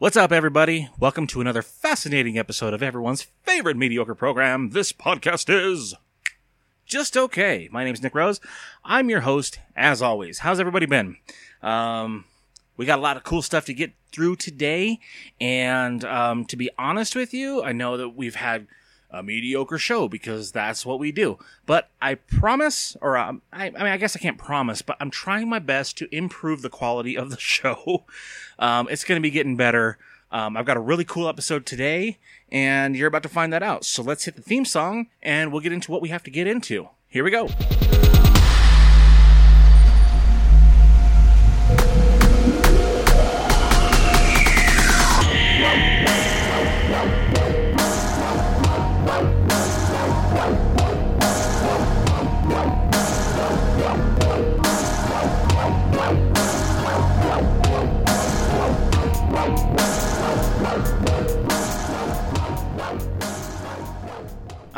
What's up, everybody? Welcome to another fascinating episode of everyone's favorite mediocre program. This podcast is just okay. My name's Nick Rose. I'm your host, as always. How's everybody been? Um, we got a lot of cool stuff to get through today, and um, to be honest with you, I know that we've had a mediocre show because that's what we do. But I promise, or um, I, I, mean, I guess I can't promise, but I'm trying my best to improve the quality of the show. Um, it's going to be getting better. Um, I've got a really cool episode today, and you're about to find that out. So let's hit the theme song, and we'll get into what we have to get into. Here we go.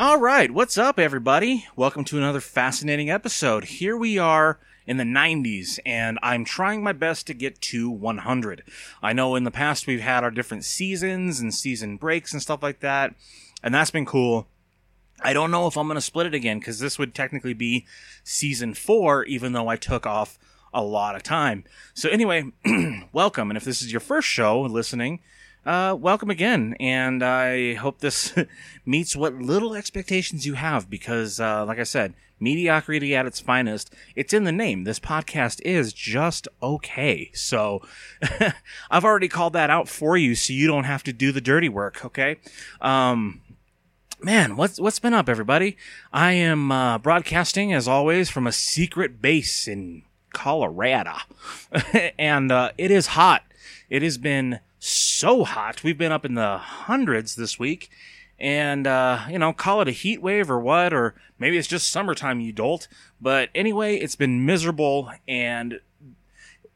All right, what's up, everybody? Welcome to another fascinating episode. Here we are in the 90s, and I'm trying my best to get to 100. I know in the past we've had our different seasons and season breaks and stuff like that, and that's been cool. I don't know if I'm going to split it again because this would technically be season four, even though I took off a lot of time. So, anyway, welcome. And if this is your first show listening, uh, welcome again, and I hope this meets what little expectations you have because, uh, like I said, mediocrity at its finest. It's in the name. This podcast is just okay. So I've already called that out for you, so you don't have to do the dirty work. Okay. Um, man, what's what's been up, everybody? I am uh, broadcasting as always from a secret base in Colorado, and uh, it is hot. It has been so hot. We've been up in the hundreds this week. And, uh, you know, call it a heat wave or what, or maybe it's just summertime, you dolt. But anyway, it's been miserable and,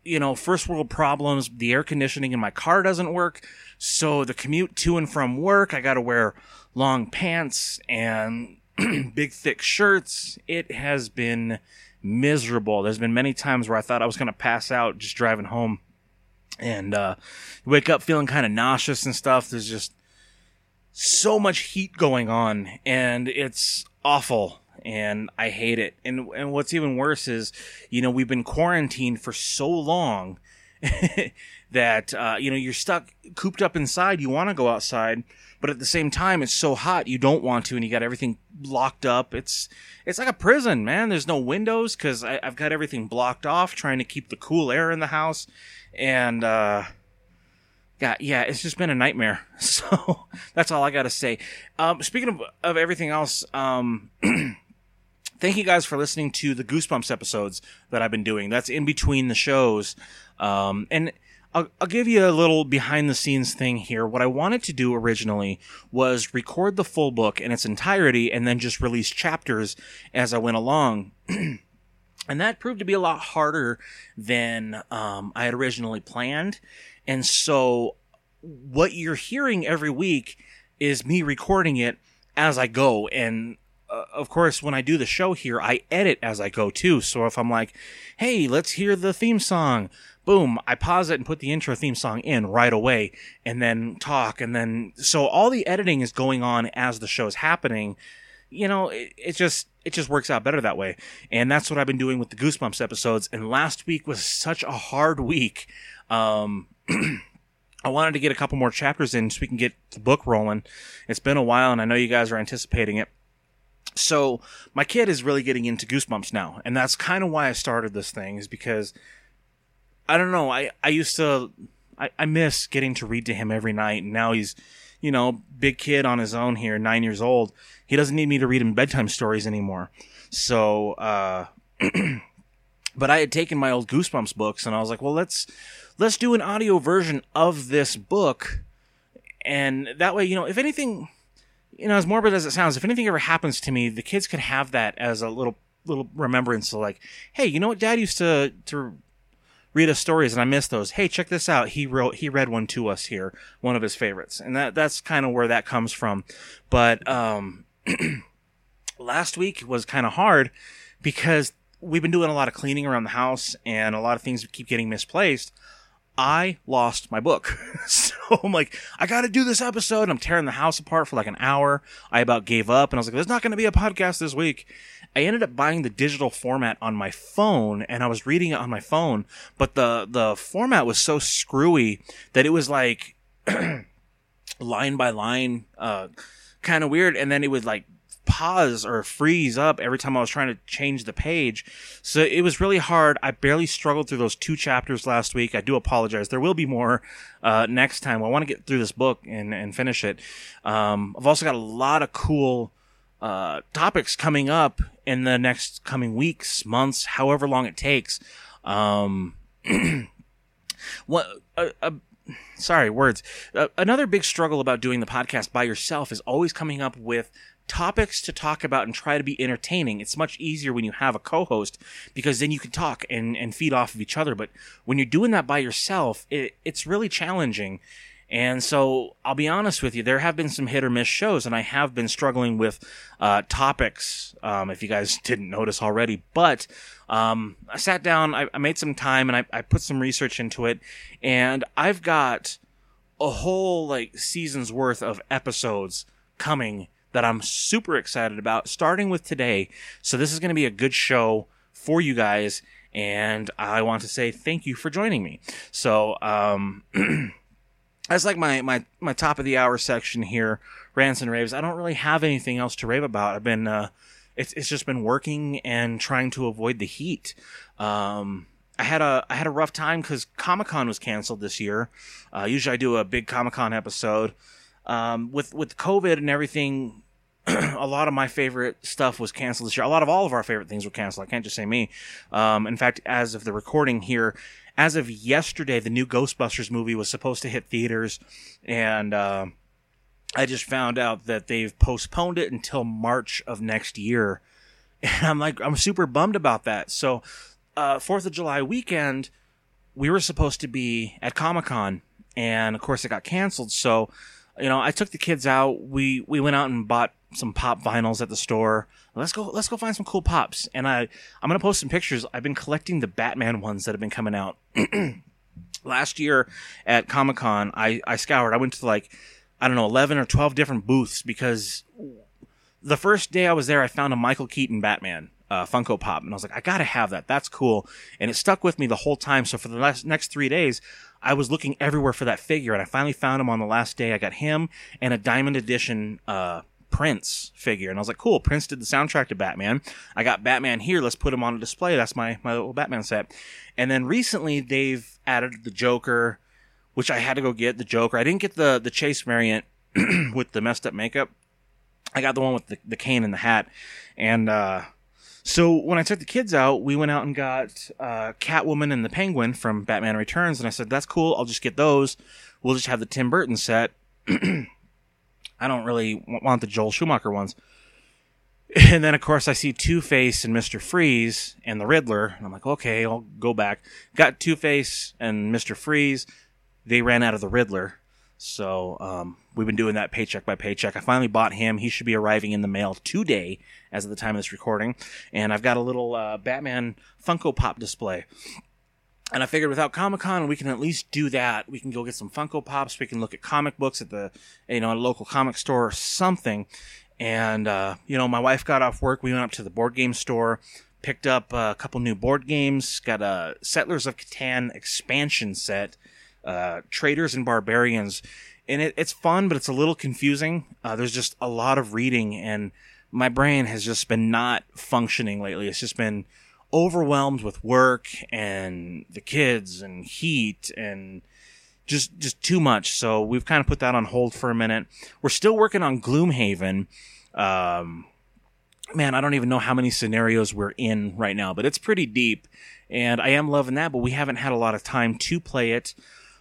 you know, first world problems. The air conditioning in my car doesn't work. So the commute to and from work, I got to wear long pants and big thick shirts. It has been miserable. There's been many times where I thought I was going to pass out just driving home and uh, wake up feeling kind of nauseous and stuff. There's just so much heat going on, and it's awful, and I hate it. And and what's even worse is, you know, we've been quarantined for so long that uh, you know you're stuck cooped up inside. You want to go outside, but at the same time, it's so hot you don't want to, and you got everything locked up. It's it's like a prison, man. There's no windows because I've got everything blocked off, trying to keep the cool air in the house and uh yeah, yeah, it's just been a nightmare. So that's all I got to say. Um, speaking of, of everything else, um, thank you guys for listening to the Goosebumps episodes that I've been doing. That's in between the shows. Um, and I'll, I'll give you a little behind the scenes thing here. What I wanted to do originally was record the full book in its entirety and then just release chapters as I went along. and that proved to be a lot harder than um, I had originally planned. And so, what you're hearing every week is me recording it as I go. And uh, of course, when I do the show here, I edit as I go too. So if I'm like, hey, let's hear the theme song, boom, I pause it and put the intro theme song in right away and then talk. And then, so all the editing is going on as the show is happening. You know, it, it just, it just works out better that way. And that's what I've been doing with the Goosebumps episodes. And last week was such a hard week. Um, I wanted to get a couple more chapters in so we can get the book rolling. It's been a while and I know you guys are anticipating it. So my kid is really getting into Goosebumps now. And that's kind of why I started this thing is because I don't know. I, I used to, I, I miss getting to read to him every night. And now he's, you know, big kid on his own here, nine years old. He doesn't need me to read him bedtime stories anymore. So, uh, but I had taken my old Goosebumps books and I was like, well, let's, let's do an audio version of this book. And that way, you know, if anything, you know, as morbid as it sounds, if anything ever happens to me, the kids could have that as a little, little remembrance of like, hey, you know what dad used to, to read us stories and I missed those. Hey, check this out. He wrote, he read one to us here, one of his favorites. And that, that's kind of where that comes from. But, um, last week was kind of hard because we've been doing a lot of cleaning around the house and a lot of things keep getting misplaced. I lost my book. so I'm like, I got to do this episode. I'm tearing the house apart for like an hour. I about gave up and I was like, there's not going to be a podcast this week. I ended up buying the digital format on my phone and I was reading it on my phone, but the, the format was so screwy that it was like line by line, uh, kind of weird. And then it would like pause or freeze up every time I was trying to change the page. So it was really hard. I barely struggled through those two chapters last week. I do apologize. There will be more uh, next time. I want to get through this book and, and finish it. Um, I've also got a lot of cool uh, topics coming up in the next coming weeks, months, however long it takes. Um, what uh, uh, sorry words uh, another big struggle about doing the podcast by yourself is always coming up with topics to talk about and try to be entertaining. It's much easier when you have a co-host because then you can talk and, and feed off of each other. But when you're doing that by yourself, it, it's really challenging. And so I'll be honest with you, there have been some hit or miss shows, and I have been struggling with uh, topics. Um, if you guys didn't notice already, but um, I sat down, I, I, made some time, and I, I put some research into it, and I've got a whole like season's worth of episodes coming that I'm super excited about, starting with today. So this is going to be a good show for you guys, and I want to say thank you for joining me. So, um, that's like my, my, my top of the hour section here, rants and raves. I don't really have anything else to rave about. I've been, uh, it's, it's just been working and trying to avoid the heat. Um, I had a I had a rough time because Comic Con was canceled this year. Uh, usually I do a big Comic Con episode. Um, with with COVID and everything a lot of my favorite stuff was canceled this year. A lot of all of our favorite things were canceled. I can't just say me. Um, in fact, as of the recording here, as of yesterday, the new Ghostbusters movie was supposed to hit theaters, and uh, I just found out that they've postponed it until March of next year. And I'm like, I'm super bummed about that. So, uh, Fourth of July weekend, we were supposed to be at Comic Con, and of course, it got canceled. So, you know, I took the kids out. We we went out and bought some pop vinyls at the store. Let's go let's go find some cool pops. And I I'm gonna post some pictures. I've been collecting the Batman ones that have been coming out. Last year at Comic Con, I I scoured. I went to like I don't know eleven or twelve different booths because the first day I was there, I found a Michael Keaton Batman. Uh, Funko Pop, and I was like, I gotta have that. That's cool, and it stuck with me the whole time. So for the last, next three days, I was looking everywhere for that figure, and I finally found him on the last day. I got him and a Diamond Edition uh, Prince figure. And I was like, cool, Prince did the soundtrack to Batman. I got Batman here. Let's put him on a display. That's my, my little Batman set. And then recently they've added the Joker, which I had to go get the Joker. I didn't get the, the Chase variant with the messed up makeup. I got the one with the, the cane and the hat. And, uh, so when I took the kids out, we went out and got uh, Catwoman and the Penguin from Batman Returns, and I said, "That's cool. I'll just get those. We'll just have the Tim Burton set." I don't really want the Joel Schumacher ones. And then, of course, I see Two Face and Mister Freeze and the Riddler, and I'm like, okay, I'll go back. Got Two Face and Mister Freeze. They ran out of the Riddler, so um, we've been doing that paycheck by paycheck. I finally bought him. He should be arriving in the mail today, as of the time of this recording. And I've got a little uh, Batman Funko Pop display. And I figured without Comic Con, we can at least do that. We can go get some Funko Pops. We can look at comic books at the, you know, a local comic store or something. And, uh, you know, my wife got off work. We went up to the board game store, picked up a couple new board games, got a Settlers of Catan expansion set, uh, Traders and Barbarians. And it, it's fun, but it's a little confusing. Uh, there's just a lot of reading and my brain has just been not functioning lately. It's just been, overwhelmed with work and the kids and heat and just just too much. So we've kind of put that on hold for a minute. We're still working on Gloomhaven. Um, man, I don't even know how many scenarios we're in right now, but it's pretty deep, and I am loving that. But we haven't had a lot of time to play it.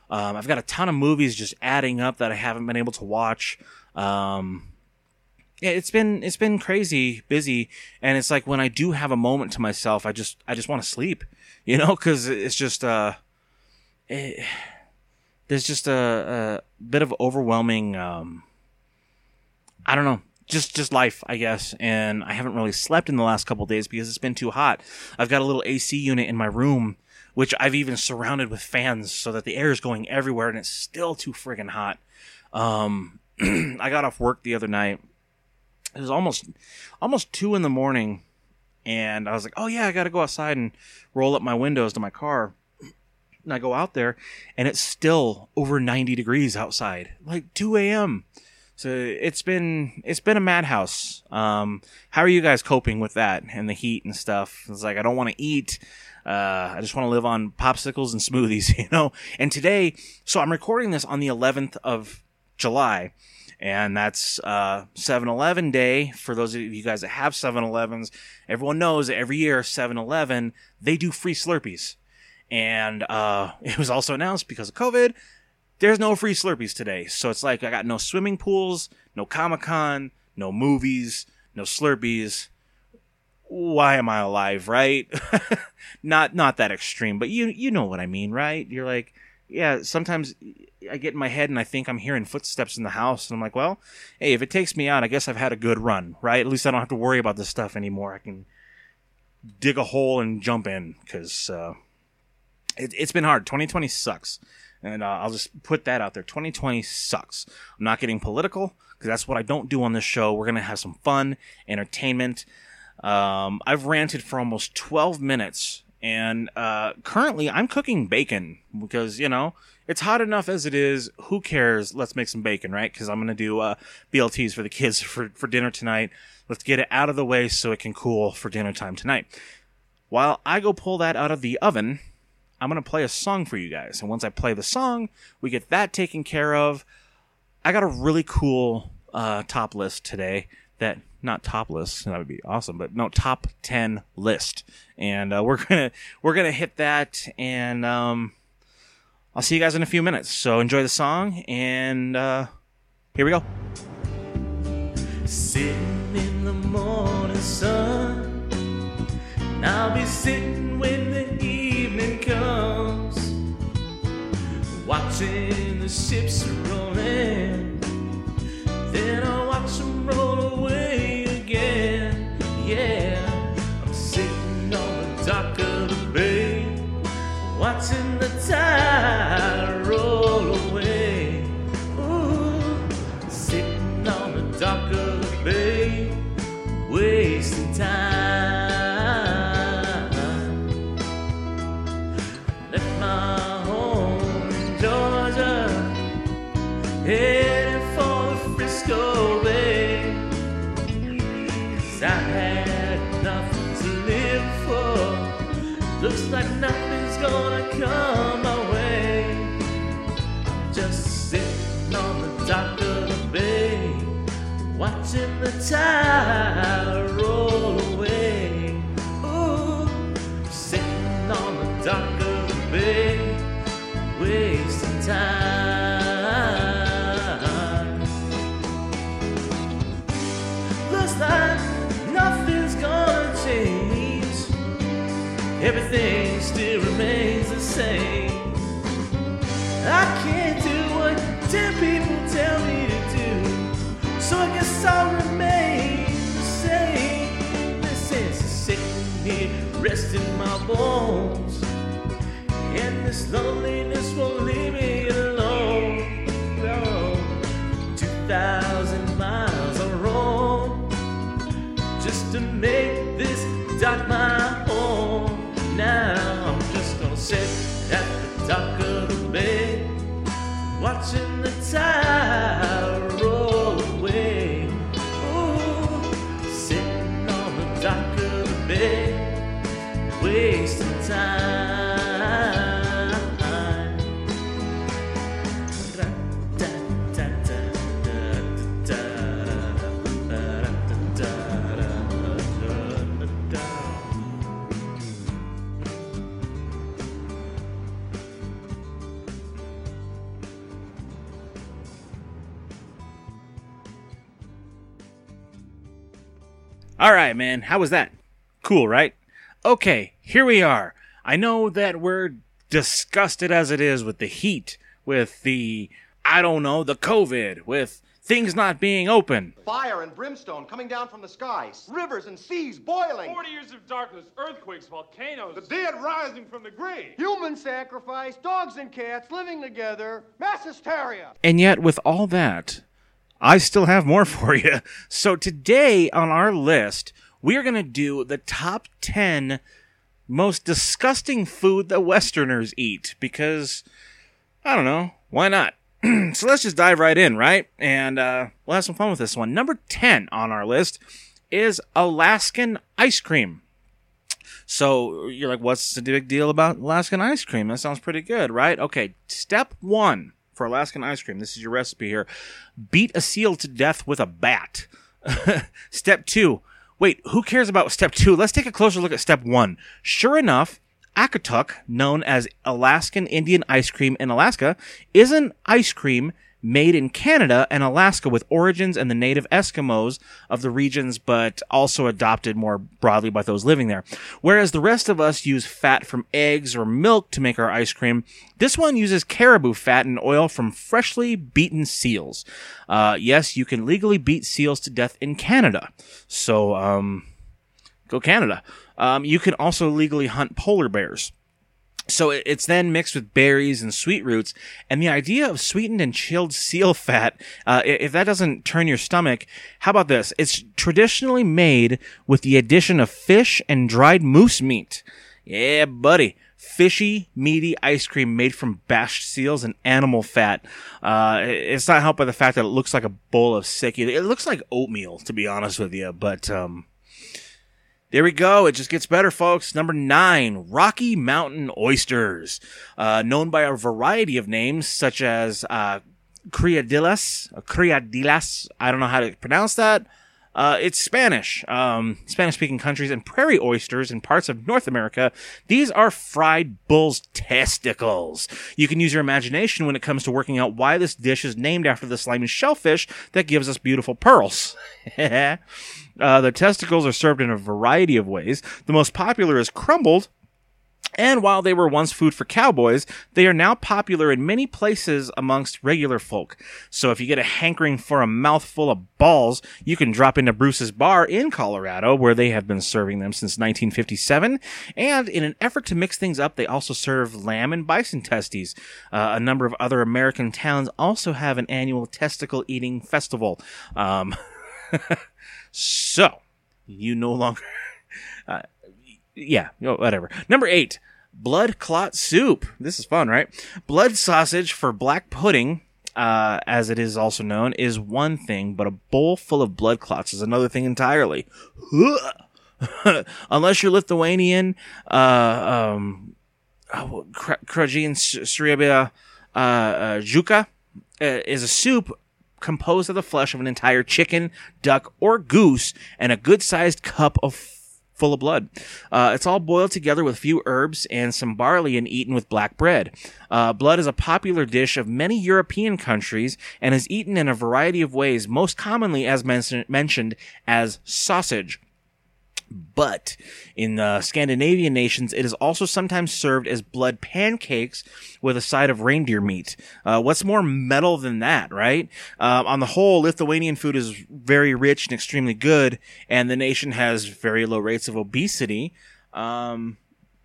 Um, I've got a ton of movies just adding up that I haven't been able to watch. Um, yeah, it's been it's been crazy busy, and it's like when I do have a moment to myself, I just I just want to sleep, you know, because it's just uh, it, there's just a, a bit of overwhelming um, I don't know, just just life, I guess. And I haven't really slept in the last couple days because it's been too hot. I've got a little AC unit in my room which I've even surrounded with fans so that the air is going everywhere and it's still too friggin' hot. Um, I got off work the other night. It was almost almost two in the morning, and I was like, "Oh yeah, I got to go outside and roll up my windows to my car." And I go out there, and it's still over ninety degrees outside, like two a.m. So it's been it's been a madhouse. Um, how are you guys coping with that and the heat and stuff? It's like I don't want to eat. Uh, I just want to live on popsicles and smoothies, you know. And today, so I'm recording this on the 11th of July, and that's uh 7-Eleven day for those of you guys that have 7-Elevens. Everyone knows that every year 7-Eleven they do free Slurpees, and uh, it was also announced because of COVID there's no free Slurpees today. So it's like I got no swimming pools, no Comic Con, no movies, no Slurpees. Why am I alive, right? not not that extreme, but you you know what I mean, right? You're like, yeah, sometimes I get in my head and I think I'm hearing footsteps in the house and I'm like, well, hey, if it takes me out, I guess I've had a good run, right? At least I don't have to worry about this stuff anymore. I can dig a hole and jump in cuz uh it, it's been hard. 2020 sucks. And uh, I'll just put that out there. 2020 sucks. I'm not getting political because that's what I don't do on this show. We're going to have some fun, entertainment. Um, I've ranted for almost 12 minutes. And uh, currently, I'm cooking bacon because, you know, it's hot enough as it is. Who cares? Let's make some bacon, right? Because I'm going to do uh, BLTs for the kids for, for dinner tonight. Let's get it out of the way so it can cool for dinner time tonight. While I go pull that out of the oven, I'm going to play a song for you guys. And once I play the song, we get that taken care of. I got a really cool uh, top list today that not top list that would be awesome but no top 10 list and uh, we're gonna we're gonna hit that and um, i'll see you guys in a few minutes so enjoy the song and uh, here we go sitting in the morning sun i'll be sitting when watching the ships rolling. Then I watch them roll away again. Yeah, I'm sitting on the dock of the bay, watching the tide tide roll away. Ooh, sitting on the dock of the bay, wasting time. Looks like nothing's gonna change. Everything still remains the same. I can't do what ten bones, and this loneliness won't leave me All right, man. How was that? Cool, right? Okay, here we are. I know that we're disgusted as it is with the heat, with the, I don't know, the COVID, with things not being open. Fire and brimstone coming down from the skies. Rivers and seas boiling. 40 years of darkness, earthquakes, volcanoes. The dead rising from the grave. Human sacrifice, dogs and cats living together, mass hysteria. And yet, with all that, I still have more for you. So today on our list, we are going to do the top 10 most disgusting food that Westerners eat because, I don't know, why not? so let's just dive right in, right? And uh, we'll have some fun with this one. Number 10 on our list is Alaskan ice cream. So you're like, what's the big deal about Alaskan ice cream? That sounds pretty good, right? Okay, step one for Alaskan ice cream. This is your recipe here. Beat a seal to death with a bat. step two. Wait, who cares about step two? Let's take a closer look at step one. Sure enough, Akutaq, known as Alaskan Indian ice cream in Alaska, is an ice cream made in Canada and Alaska with origins in the native Eskimos of the regions, but also adopted more broadly by those living there. Whereas the rest of us use fat from eggs or milk to make our ice cream, this one uses caribou fat and oil from freshly beaten seals. Uh, yes, you can legally beat seals to death in Canada. So, um, go Canada. Um, you can also legally hunt polar bears. So it's then mixed with berries and sweet roots. And the idea of sweetened and chilled seal fat, uh, if that doesn't turn your stomach, how about this? It's traditionally made with the addition of fish and dried moose meat. Yeah, buddy. Fishy, meaty ice cream made from bashed seals and animal fat. Uh, it's not helped by the fact that it looks like a bowl of sick. It looks like oatmeal, to be honest with you, but, um, there we go. It just gets better, folks. Number nine, Rocky Mountain Oysters, uh, known by a variety of names such as uh, criadillas, criadillas. I don't know how to pronounce that. Uh, it's Spanish, um, Spanish speaking countries and prairie oysters in parts of North America. These are fried bull's testicles. You can use your imagination when it comes to working out why this dish is named after the slimy shellfish that gives us beautiful pearls. uh, the testicles are served in a variety of ways. The most popular is crumbled, and while they were once food for cowboys, they are now popular in many places amongst regular folk. So if you get a hankering for a mouthful of balls, you can drop into Bruce's Bar in Colorado, where they have been serving them since 1957. And in an effort to mix things up, they also serve lamb and bison testes. Uh, a number of other American towns also have an annual testicle eating festival. Um, so, you no longer. Uh, yeah, whatever. Number eight, blood clot soup. This is fun, right? Blood sausage for black pudding, uh, as it is also known, is one thing, but a bowl full of blood clots is another thing entirely. Unless you're Lithuanian, uh, um, Krajin Sriabia uh, uh, Juka uh, is a soup composed of the flesh of an entire chicken, duck, or goose, and a good sized cup of full of blood. Uh, it's all boiled together with a few herbs and some barley and eaten with black bread. Uh, blood is a popular dish of many European countries and is eaten in a variety of ways, most commonly, as men- mentioned, as sausage. But in the Scandinavian nations, it is also sometimes served as blood pancakes with a side of reindeer meat. Uh, what's more metal than that, right? Uh, on the whole, Lithuanian food is very rich and extremely good, and the nation has very low rates of obesity. Um,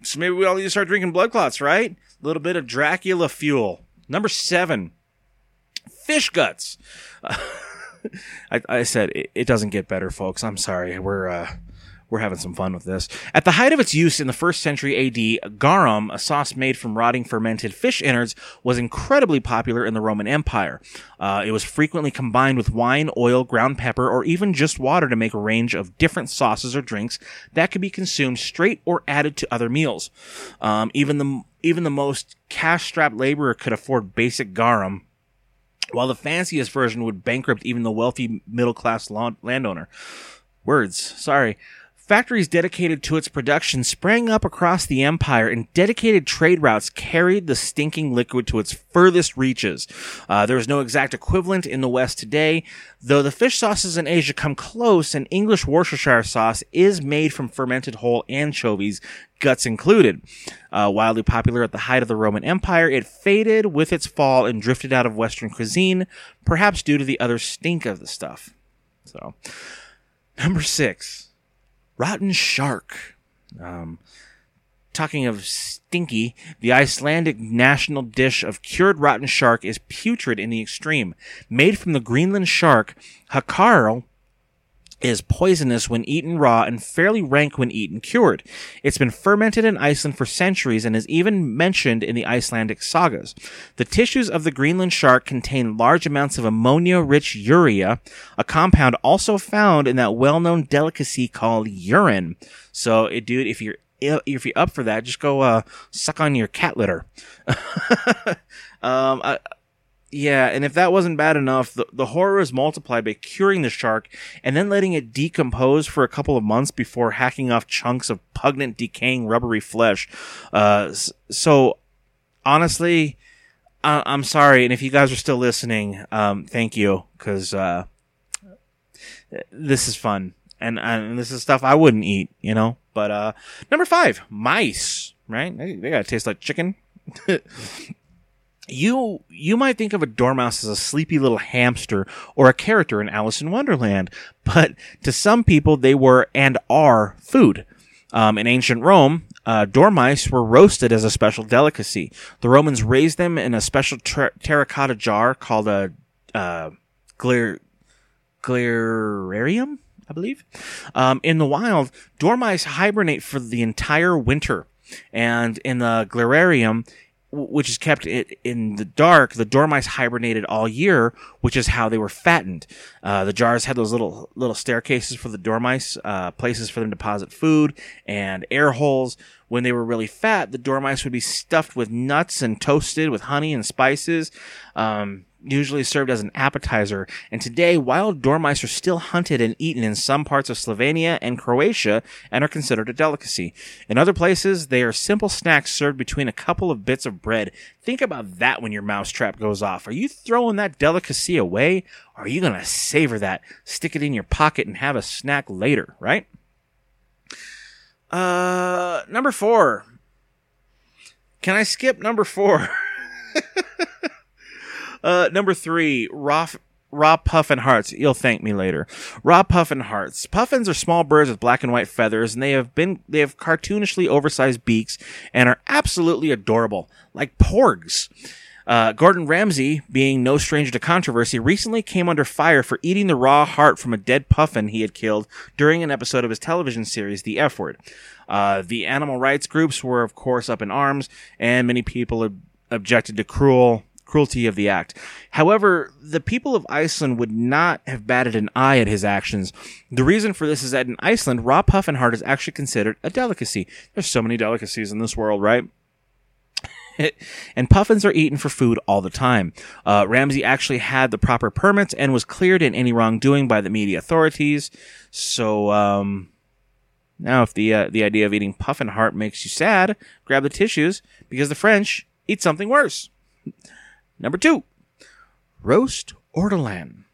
so maybe we all need to start drinking blood clots, right? A little bit of Dracula fuel. Number seven, fish guts. I, I, said it, it, doesn't get better, folks. I'm sorry. We're uh, we're having some fun with this. At the height of its use in the first century AD, garum, a sauce made from rotting fermented fish innards, was incredibly popular in the Roman Empire. Uh, it was frequently combined with wine, oil, ground pepper, or even just water to make a range of different sauces or drinks that could be consumed straight or added to other meals. Um, even the even the most cash-strapped laborer could afford basic garum while the fanciest version would bankrupt even the wealthy middle class landowner. Words, sorry. Factories dedicated to its production sprang up across the empire, and dedicated trade routes carried the stinking liquid to its furthest reaches. Uh, there is no exact equivalent in the West today, though the fish sauces in Asia come close, and English Worcestershire sauce is made from fermented whole anchovies, guts included. Uh, wildly popular at the height of the Roman Empire, it faded with its fall and drifted out of Western cuisine, perhaps due to the other stink of the stuff. So, number six rotten shark. Um, talking of stinky, the Icelandic national dish of cured rotten shark is putrid in the extreme. Made from the Greenland shark, hakarl is poisonous when eaten raw and fairly rank when eaten cured. It's been fermented in Iceland for centuries and is even mentioned in the Icelandic sagas. The tissues of the Greenland shark contain large amounts of ammonia-rich urea, a compound also found in that well-known delicacy called urine. So, eh, dude, if you're if you're up for that, just go uh, suck on your cat litter. um, I, yeah, and if that wasn't bad enough, the, the horror is multiplied by curing the shark and then letting it decompose for a couple of months before hacking off chunks of pungent, decaying, rubbery flesh. Uh, so, honestly, I- I'm sorry, and if you guys are still listening, um, thank you, because uh, this is fun, and, and this is stuff I wouldn't eat, you know. But uh, number five, mice. Right? They, they gotta taste like chicken. you you might think of a dormouse as a sleepy little hamster or a character in Alice in Wonderland, but to some people they were and are food. Um, in ancient Rome, uh, dormice were roasted as a special delicacy. The Romans raised them in a special ter- terracotta jar called a uh, gler- glerarium, I believe. Um, in the wild, dormice hibernate for the entire winter, and in the glerarium, which is kept in the dark, the dormice hibernated all year, which is how they were fattened. Uh, the jars had those little little staircases for the dormice, uh, places for them to deposit food, and air holes. When they were really fat, the dormice would be stuffed with nuts and toasted with honey and spices. Um, usually served as an appetizer, and today wild dormice are still hunted and eaten in some parts of Slovenia and Croatia and are considered a delicacy. In other places, they are simple snacks served between a couple of bits of bread. Think about that when your mousetrap goes off. Are you throwing that delicacy away? Or are you going to savor that, stick it in your pocket, and have a snack later, right? Uh, number four. Can I skip number four? Uh, number three, raw, raw puffin hearts. You'll thank me later. Raw puffin hearts. Puffins are small birds with black and white feathers, and they have been they have cartoonishly oversized beaks and are absolutely adorable, like porgs. Uh, Gordon Ramsay, being no stranger to controversy, recently came under fire for eating the raw heart from a dead puffin he had killed during an episode of his television series, The F Word. Uh, the animal rights groups were, of course, up in arms, and many people ob- objected to cruel cruelty of the act. However, the people of Iceland would not have batted an eye at his actions. The reason for this is that in Iceland, raw puffin heart is actually considered a delicacy. There's so many delicacies in this world, right? and puffins are eaten for food all the time. Uh, Ramsay actually had the proper permits and was cleared in any wrongdoing by the media authorities. So, um, now if the, uh, the idea of eating puffin heart makes you sad, grab the tissues because the French eat something worse. Number two, roast ortolan.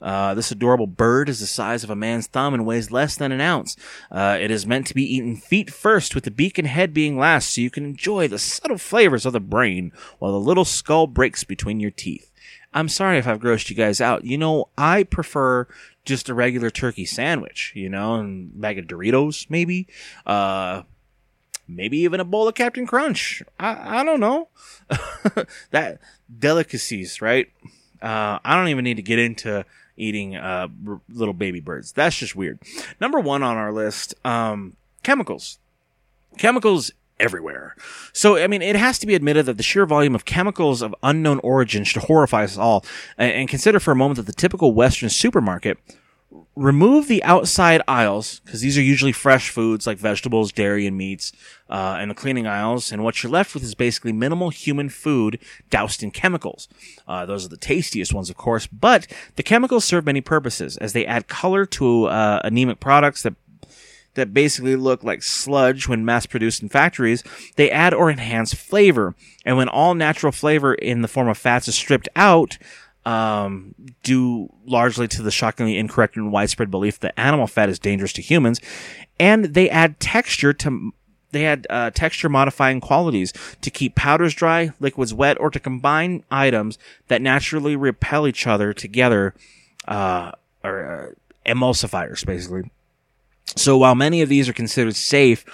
Uh, this adorable bird is the size of a man's thumb and weighs less than an ounce. Uh, it is meant to be eaten feet first, with the beak and head being last, so you can enjoy the subtle flavors of the brain while the little skull breaks between your teeth. I'm sorry if I've grossed you guys out. You know, I prefer just a regular turkey sandwich, you know, and bag of Doritos, maybe. Uh, maybe even a bowl of Captain Crunch. I, I don't know. that delicacies, right? Uh, I don't even need to get into eating uh, r- little baby birds. That's just weird. Number one on our list, um, chemicals. Chemicals everywhere. So, I mean, it has to be admitted that the sheer volume of chemicals of unknown origin should horrify us all. And, and consider for a moment that the typical Western supermarket remove the outside aisles because these are usually fresh foods like vegetables, dairy, and meats, uh, and the cleaning aisles. And what you're left with is basically minimal human food doused in chemicals. Uh, those are the tastiest ones, of course, but the chemicals serve many purposes as they add color to uh, anemic products that that basically look like sludge when mass produced in factories, they add or enhance flavor. And when all natural flavor in the form of fats is stripped out, um, due largely to the shockingly incorrect and widespread belief that animal fat is dangerous to humans, and they add texture to they add uh, texture modifying qualities to keep powders dry, liquids wet, or to combine items that naturally repel each other together, uh, or uh, emulsifiers, basically. So while many of these are considered safe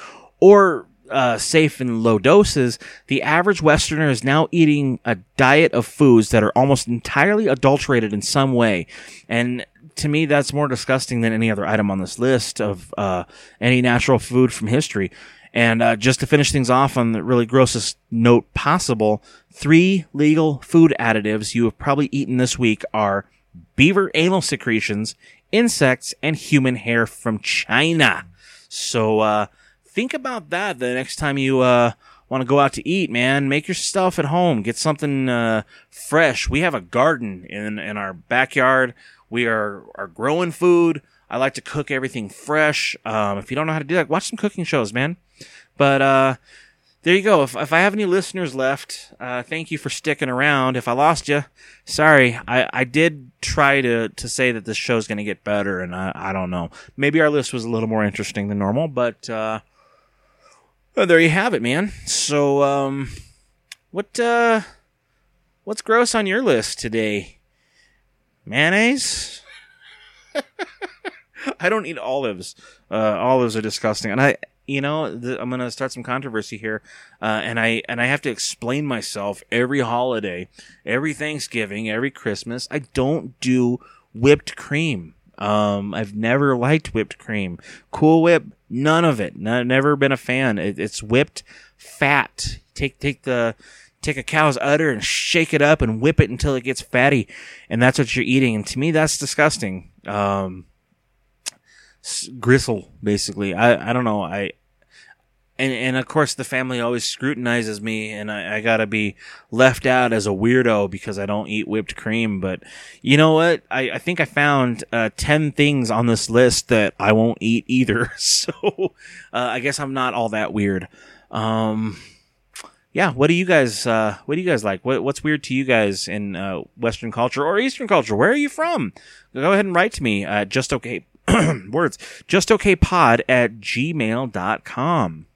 or uh, safe in low doses, the average Westerner is now eating a diet of foods that are almost entirely adulterated in some way. And to me, that's more disgusting than any other item on this list of uh, any natural food from history. And uh, just to finish things off on the really grossest note possible, three legal food additives you have probably eaten this week are beaver anal secretions, insects, and human hair from China. So uh, think about that the next time you uh, want to go out to eat, man. Make your stuff at home. Get something uh, fresh. We have a garden in in our backyard. We are are growing food. I like to cook everything fresh. Um, if you don't know how to do that, watch some cooking shows, man. But uh, there you go. If, if I have any listeners left, uh, thank you for sticking around. If I lost you, sorry. I, I did try to, to say that this show's going to get better, and I, I don't know. Maybe our list was a little more interesting than normal, but uh, well, there you have it, man. So, um, what uh, what's gross on your list today? Mayonnaise. I don't eat olives. Uh, olives are disgusting, and I, you know, I'm gonna start some controversy here, uh, and I and I have to explain myself every holiday, every Thanksgiving, every Christmas. I don't do whipped cream. Um, I've never liked whipped cream. Cool Whip, none of it. No, never been a fan. It, it's whipped fat. Take take the take a cow's udder and shake it up and whip it until it gets fatty, and that's what you're eating. And to me, that's disgusting. Um, gristle, basically. I I don't know. I and and of course the family always scrutinizes me and I, I, gotta be left out as a weirdo because I don't eat whipped cream. But you know what? I, I think I found uh, ten things on this list that I won't eat either. So uh, I guess I'm not all that weird. Um, yeah, what do you guys uh, what do you guys like? What, what's weird to you guys in uh, Western culture or Eastern culture? Where are you from? Go ahead and write to me. Just okay words. Just okay pod at gmail.com.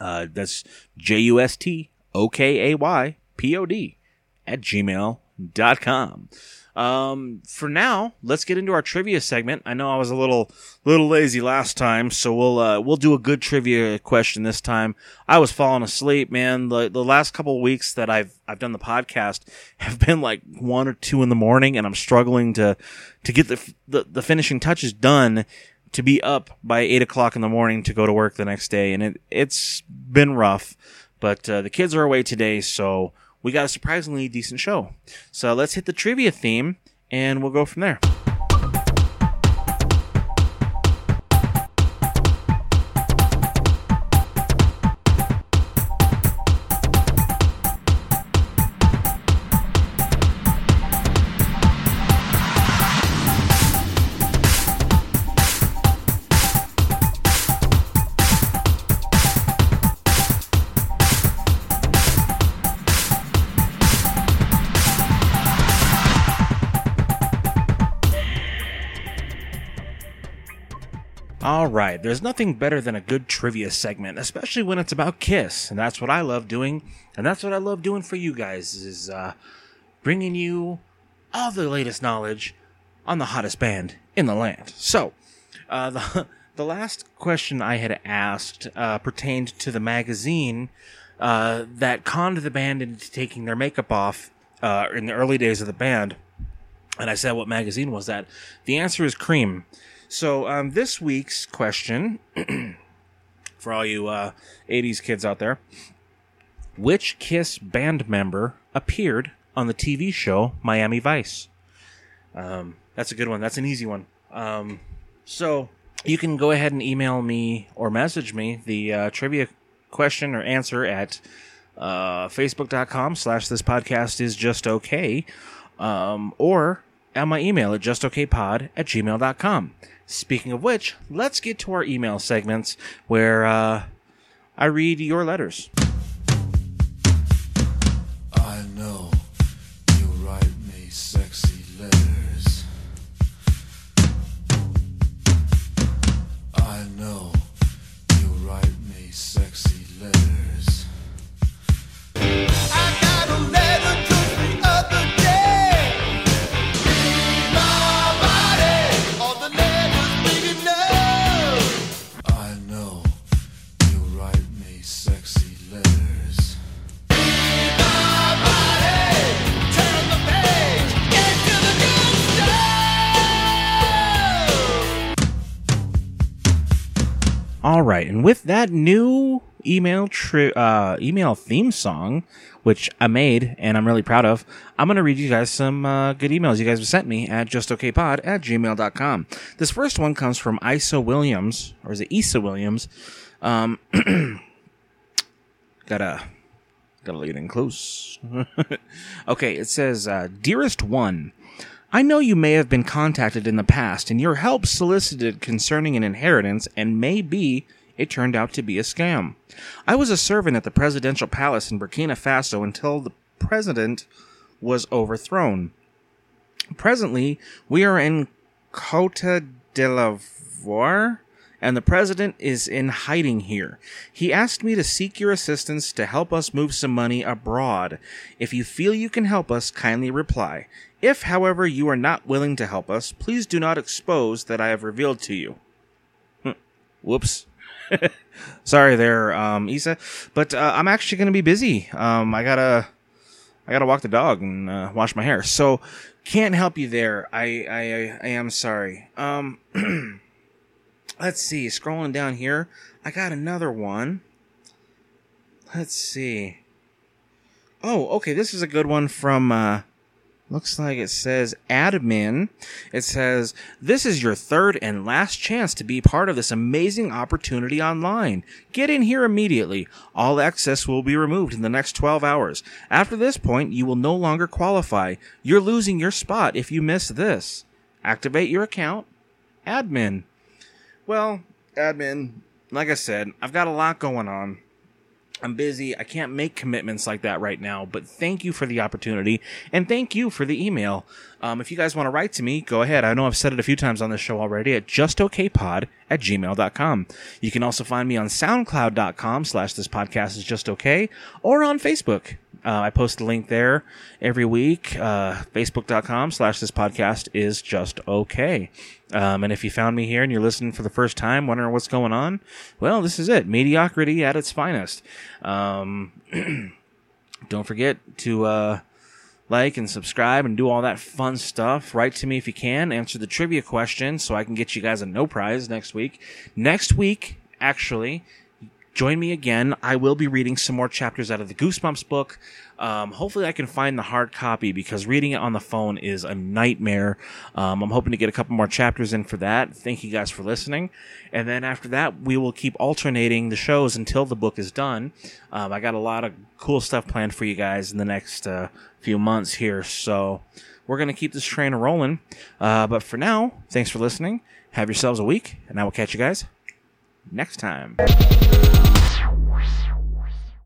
Uh, that's J U S T O K A Y P O D at gmail.com. Um, for now, let's get into our trivia segment. I know I was a little, little lazy last time, so we'll, uh, we'll do a good trivia question this time. I was falling asleep, man. The, the last couple weeks that I've, I've done the podcast have been like one or two in the morning and I'm struggling to, to get the, the, the finishing touches done to be up by eight o'clock in the morning to go to work the next day, and it it's been rough. But uh, the kids are away today, so we got a surprisingly decent show. So let's hit the trivia theme, and we'll go from there. Right, there's nothing better than a good trivia segment, especially when it's about Kiss, and that's what I love doing, and that's what I love doing for you guys is uh, bringing you all the latest knowledge on the hottest band in the land. So, uh, the the last question I had asked uh, pertained to the magazine uh, that conned the band into taking their makeup off uh, in the early days of the band, and I said, "What magazine was that?" The answer is Creem. So um, this week's question for all you uh, 80s kids out there which Kiss band member appeared on the TV show Miami Vice? Um, that's a good one. That's an easy one. Um, so you can go ahead and email me or message me the uh, trivia question or answer at uh, facebook.com slash this podcast is just okay. Um, or at my email at justokpod at gmail.com. Speaking of which, let's get to our email segments where uh, I read your letters. All right, and with that new email tri- uh, email theme song, which I made and I'm really proud of, I'm going to read you guys some uh, good emails you guys have sent me at justokpod at gmail.com. This first one comes from Isa Williams, or is it Isa Williams? Um, gotta gotta get in close. okay, it says, uh, "Dearest one." I know you may have been contacted in the past and your help solicited concerning an inheritance, and maybe it turned out to be a scam. I was a servant at the presidential palace in Burkina Faso until the president was overthrown. Presently, we are in Cote d'Ivoire, and the president is in hiding here. He asked me to seek your assistance to help us move some money abroad. If you feel you can help us, kindly reply. If, however, you are not willing to help us, please do not expose that I have revealed to you. Hmm. Whoops. Sorry there, um, Isa. But uh, I'm actually going to be busy. Um, I gotta, I gotta walk the dog and uh, wash my hair. So can't help you there. I, I, I am sorry. Um, let's see. Scrolling down here, I got another one. Let's see. Oh, okay. This is a good one from. Uh, Looks like it says admin. It says, This is your third and last chance to be part of this amazing opportunity online. Get in here immediately. All access will be removed in the next 12 hours. After this point, you will no longer qualify. You're losing your spot if you miss this. Activate your account. Admin. Well, admin, like I said, I've got a lot going on. I'm busy. I can't make commitments like that right now, but thank you for the opportunity and thank you for the email. Um, if you guys want to write to me, go ahead. I know I've said it a few times on this show already at justokpod at gmail.com. You can also find me on soundcloud.com slash this podcast is just okay or on Facebook. Uh, I post the link there every week. Uh, Facebook.com slash this podcast is just okay. Um, and if you found me here and you're listening for the first time, wondering what's going on, well, this is it. Mediocrity at its finest. Um, don't forget to, uh, like and subscribe and do all that fun stuff. Write to me if you can. Answer the trivia question so I can get you guys a no prize next week. Next week, actually, join me again. I will be reading some more chapters out of the Goosebumps book. Um, hopefully, I can find the hard copy because reading it on the phone is a nightmare. Um, I'm hoping to get a couple more chapters in for that. Thank you guys for listening. And then after that, we will keep alternating the shows until the book is done. Um, I got a lot of cool stuff planned for you guys in the next uh, few months here. So we're going to keep this train rolling. Uh, but for now, thanks for listening. Have yourselves a week, and I will catch you guys next time.